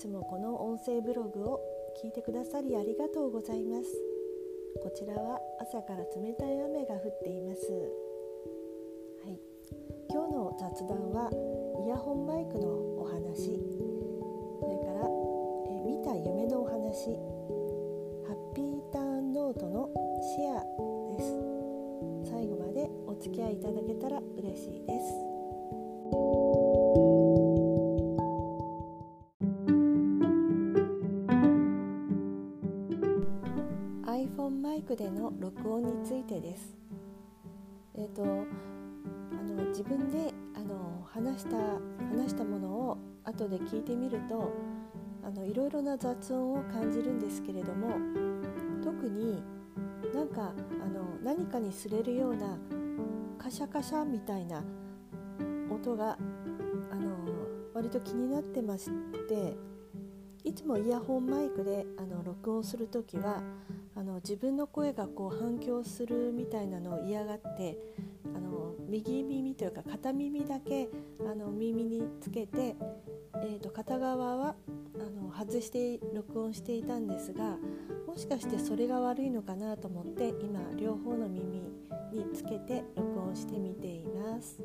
つもこの音声ブログを聞いてくださりありがとうございます。こちらは朝から冷たい雨が降っています。はい。今日の雑談はイヤホンマイクのお話。それからえ見た夢のお話。ハッピーターンノートのシェアです。最後までお付き合いいただけたら嬉しいです。自分であの話した話したものを後で聞いてみるとあのいろいろな雑音を感じるんですけれども特になんかあの何かに擦れるようなカシャカシャみたいな音があの割と気になってましていつもイヤホンマイクであの録音する時はあの自分の声がこう反響するみたいなのを嫌がってあの右耳というか片耳だけあの耳につけて、えー、と片側はあの外して録音していたんですがもしかしてそれが悪いのかなと思って今両方の耳につけて録音してみています。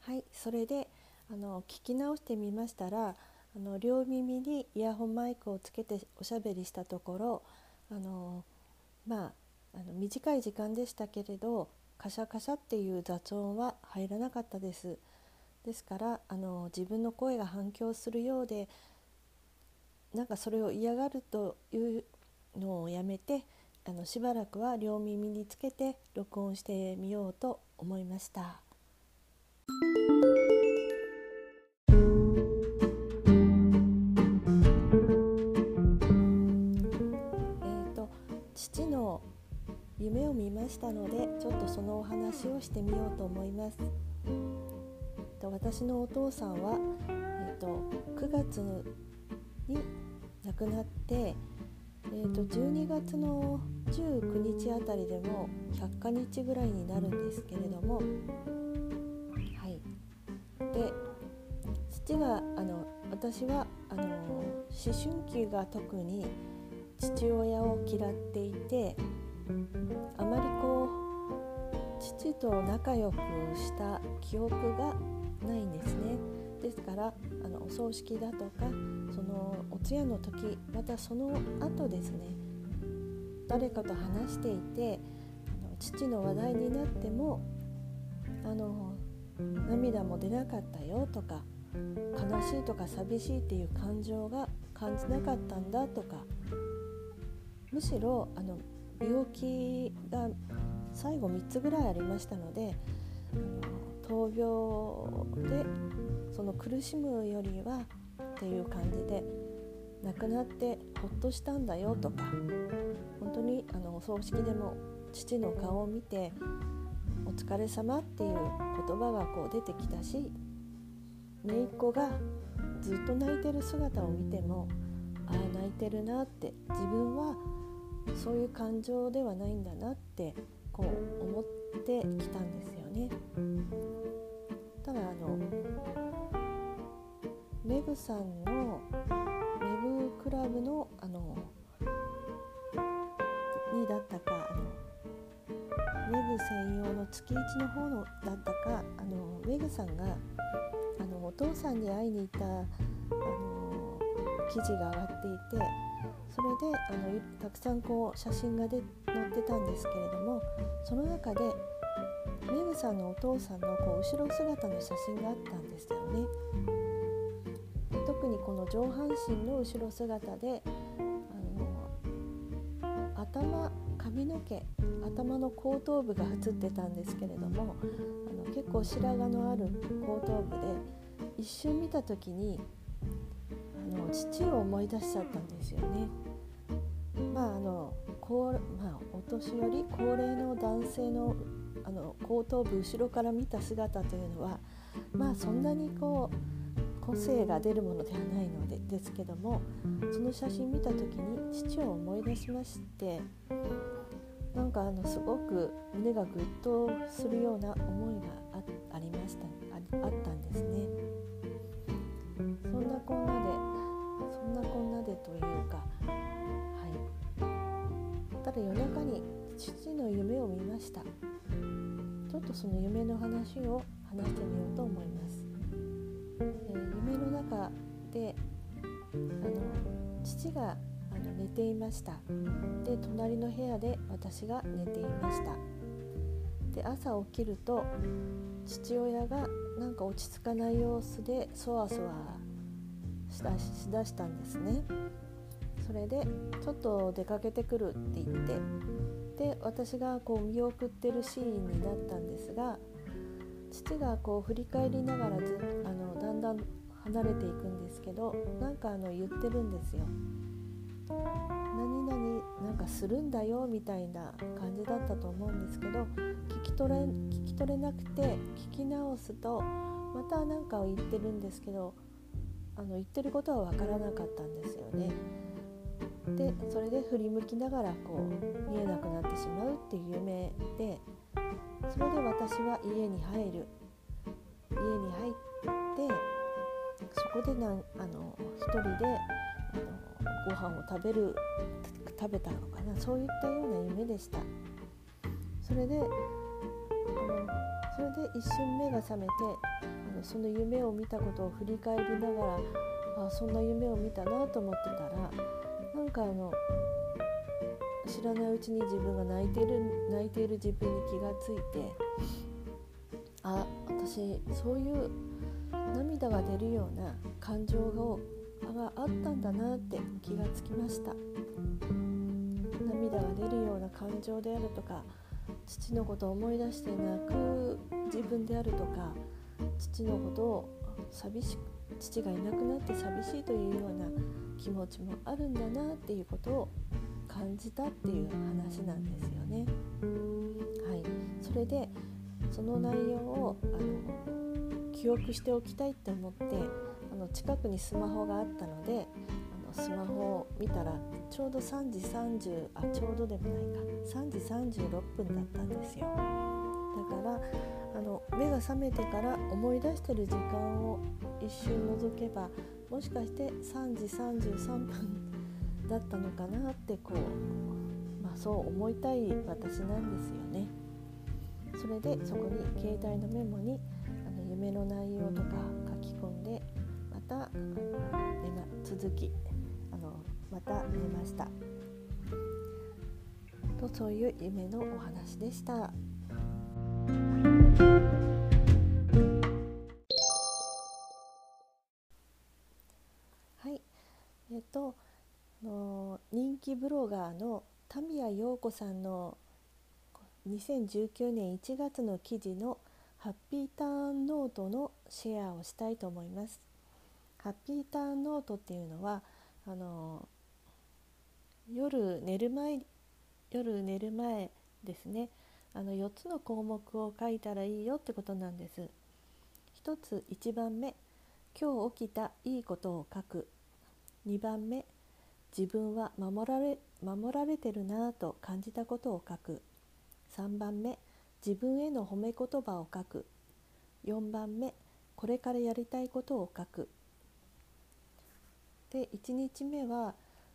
はいそれであの聞き直してみましたらあの両耳にイヤホンマイクをつけておしゃべりしたところあのまああの短い時間でしたけれどカシャカシャっていう雑音は入らなかったです。ですからあの自分の声が反響するようでなんかそれを嫌がるというのをやめてあのしばらくは両耳につけて録音してみようと思いました。夢を見ましたのでちょっとそのお話をしてみようと思います。私のお父さんは、えーと、9月に亡くなって、えーと、12月の19日あたりでも100日日ぐらいになるんですけれども、はい、で父があの私はあの思春期が特に父親を嫌っていてあまりこう父と仲良くした記憶がないんですね。ですからあのお葬式だとかそのお通夜の時またその後ですね誰かと話していてあの父の話題になってもあの涙も出なかったよとか悲しいとか寂しいっていう感情が感じなかったんだとかむしろあの病気が最後3つぐらいありましたので闘病でその苦しむよりはっていう感じで亡くなってほっとしたんだよとか本当にあのお葬式でも父の顔を見て「お疲れ様っていう言葉がこう出てきたし姪っ子がずっと泣いてる姿を見てもああ泣いてるなって自分はそういう感情ではないんだなってこう思ってきたんですよね。ただあのメグさんのメグクラブのあのにだったかあのメグ専用の月1の方のだったかあのメグさんがあのお父さんに会いに行ったあの記事が上がっていてそれであのたくさんこう写真がで載ってたんですけれどもその中でメグさんのお父さんのこう後ろ姿の写真があったんですよね。特にこの上半身の後ろ姿であの頭髪の毛頭の後頭部が映ってたんですけれどもあの結構白髪のある後頭部で一瞬見た時にの父を思い出しちゃったんですよね。まああの高まあ、お年寄り高齢の男性のあの後頭部後ろから見た姿というのはまあそんなにこう個性が出るものではないのでですけどもその写真見た時に父を思い出しましてなんかあのすごく胸がぐっとするような思いがありましたあったんですねそんなこんなでそんなこんなでというかはい。ただ夜中に父の夢を見ました。ちょっとその夢の話を話してみようと思います、えー、夢の中であの父があの寝ていました。で隣の部屋で私が寝ていました。で朝起きると父親がなんか落ち着かない様子でそわそわしだしだしたんですねそれでちょっと出かけてくるって言ってで私がこう見送ってるシーンになったんですが父がこう振り返りながらずあのだんだん離れていくんですけどなんかあの言ってるんですよ。何々なんかするんだよみたいな感じだったと思うんですけど聞き取れ聞き取れなくて聞き直すとまた何かを言ってるんですけどあの言ってることは分からなかったんですよね。でそれで振り向きながらこう見えなくなってしまうっていう夢でそれで私は家に入る。家に入ってそこでなんあの一人であのご飯を食べる食べたのかな。そういったような夢でした。それであのそれで一瞬目が覚めてあのその夢を見たことを振り返りながらあそんな夢を見たなと思ってたらなんかあの知らないうちに自分が泣いてる泣いている自分に気がついてあ私そういう涙が出るような感情があったんだなって気がつきました。涙が出るような感情であるとか父のことを思い出して泣く分であるとか父のことを寂し父がいなくなって寂しいというような気持ちもあるんだなっていうことを感じたっていう話なんですよね。はい、それでその内容をあの記憶しておきたいって思ってあの近くにスマホがあったのであのスマホを見たらちょうど3時30あちょうどでもないか3時36分だったんですよ。だからあの目が覚めてから思い出してる時間を一瞬覗けばもしかして3時33分だったのかなってこう、まあ、そう思いたい私なんですよね。それでそこに携帯のメモにあの夢の内容とか書き込んでまた寝ま続きあのまた寝ましたとそういう夢のお話でした。はいえっとの人気ブロガーの田宮陽子さんの2019年1月の記事のハッピーターンノートのシェアをしたいと思います。ハッピーターンノートっていうのはあの夜寝る前夜寝る前ですねあの4つの項目を書いたらいいよってことなんです。1つ1番目今日起きたいいことを書く。2番目自分は守られ守られてるなぁと感じたことを書く。3番目自分への褒め言葉を書く。4番目これからやりたいことを書く。で1日目は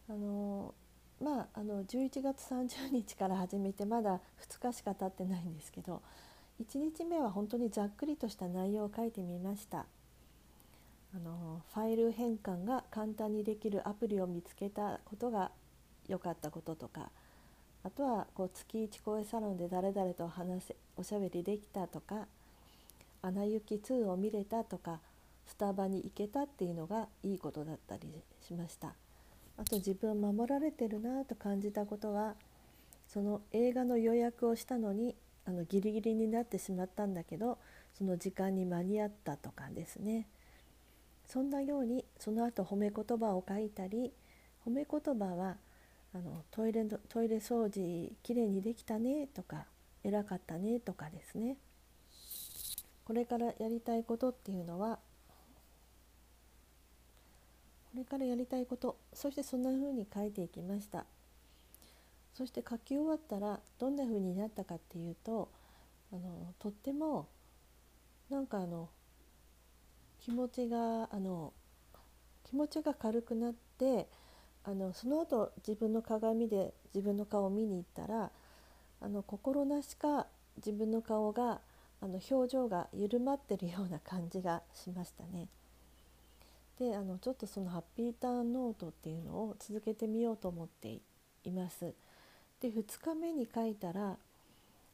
あのまああの11月30日から始めてまだ2日しか経ってないんですけど1日目は本当にざっくりとした内容を書いてみました。あのファイル変換が簡単にできるアプリを見つけたことが良かったこととかあとはこう月1声サロンで誰々と話せおしゃべりできたとか「アナ雪2」を見れたとかスタバに行けたっていうのがいいことだったりしましたあと自分守られてるなと感じたことはその映画の予約をしたのにあのギリギリになってしまったんだけどその時間に間に合ったとかですね。そんなようにその後褒め言葉を書いたり褒め言葉はあのトイレトイレ掃除きれいにできたねとか偉かったねとかですね。これからやりたいことっていうのはれからやりたいことそしてそんな風に書いていきましたそして書き終わったらどんな風になったかっていうとあのとってもなんかあの気持ちがあの気持ちが軽くなってあのその後自分の鏡で自分の顔を見に行ったらあの心なしか自分の顔があの表情が緩まってるような感じがしましたね。であのちょっとそのハッピーターンノートっていうのを続けてみようと思っています。で2日目に書いたら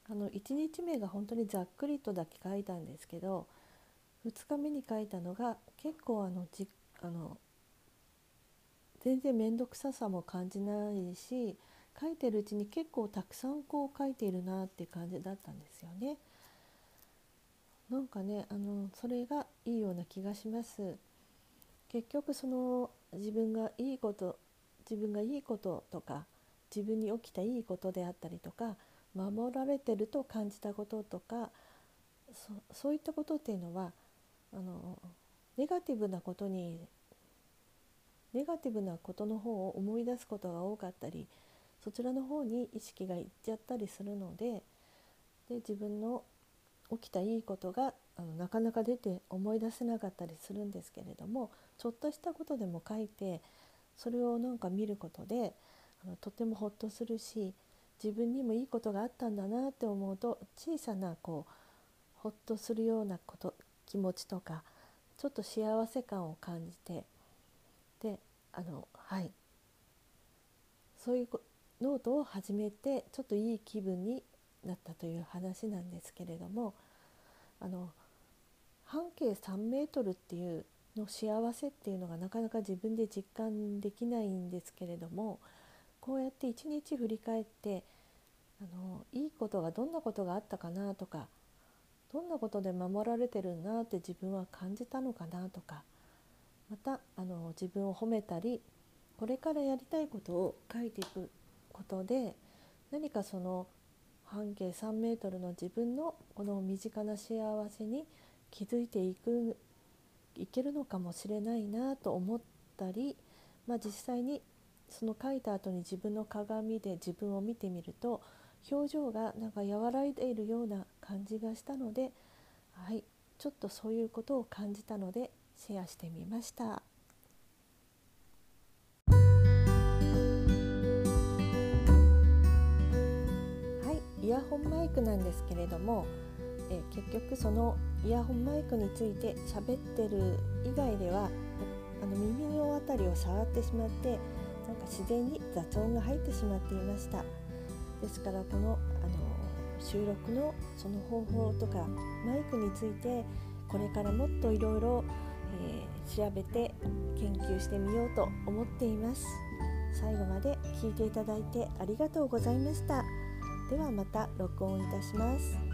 あの1日目が本当にざっくりとだけ書いたんですけど2日目に書いたのが結構あのじあの全然面倒くささも感じないし書いてるうちに結構たくさんこう書いているなって感じだったんですよね。なんかねあのそれがいいような気がします。結局その自分がいいこと自分がいいこととか自分に起きたいいことであったりとか守られてると感じたこととかそういったことっていうのはあのネガティブなことにネガティブなことの方を思い出すことが多かったりそちらの方に意識がいっちゃったりするのでで自分の起きたいいことがあのなかなか出て思い出せなかったりするんですけれどもちょっとしたことでも書いてそれをなんか見ることであのとてもほっとするし自分にもいいことがあったんだなって思うと小さなこうほっとするようなこと気持ちとかちょっと幸せ感を感じてであのはい。そういうノートを始めてちょっといい気分になったという話なんですけれどもあの半径3メートルっていうの幸せっていうのがなかなか自分で実感できないんですけれどもこうやって一日振り返ってあのいいことがどんなことがあったかなとかどんなことで守られてるなって自分は感じたのかなとかまたあの自分を褒めたりこれからやりたいことを書いていくことで何かその半径3メートルの自分のこの身近な幸せに気づいていくいけるのかもしれないなと思ったり、まあ、実際にその書いた後に自分の鏡で自分を見てみると表情がなんか和らいでいるような感じがしたのではいちょっとそういうことを感じたのでシェアしてみました。イヤホンマイクなんですけれどもえ結局そのイヤホンマイクについて喋ってる以外ではあの耳の辺りを触ってしまってなんか自然に雑音が入ってしまっていました。ですからこのあの収録のその方法とかマイクについてこれからもっといろいろ調べて研究してみようと思っています。最後まで聞いていただいてありがとうございました。ではまた録音いたします。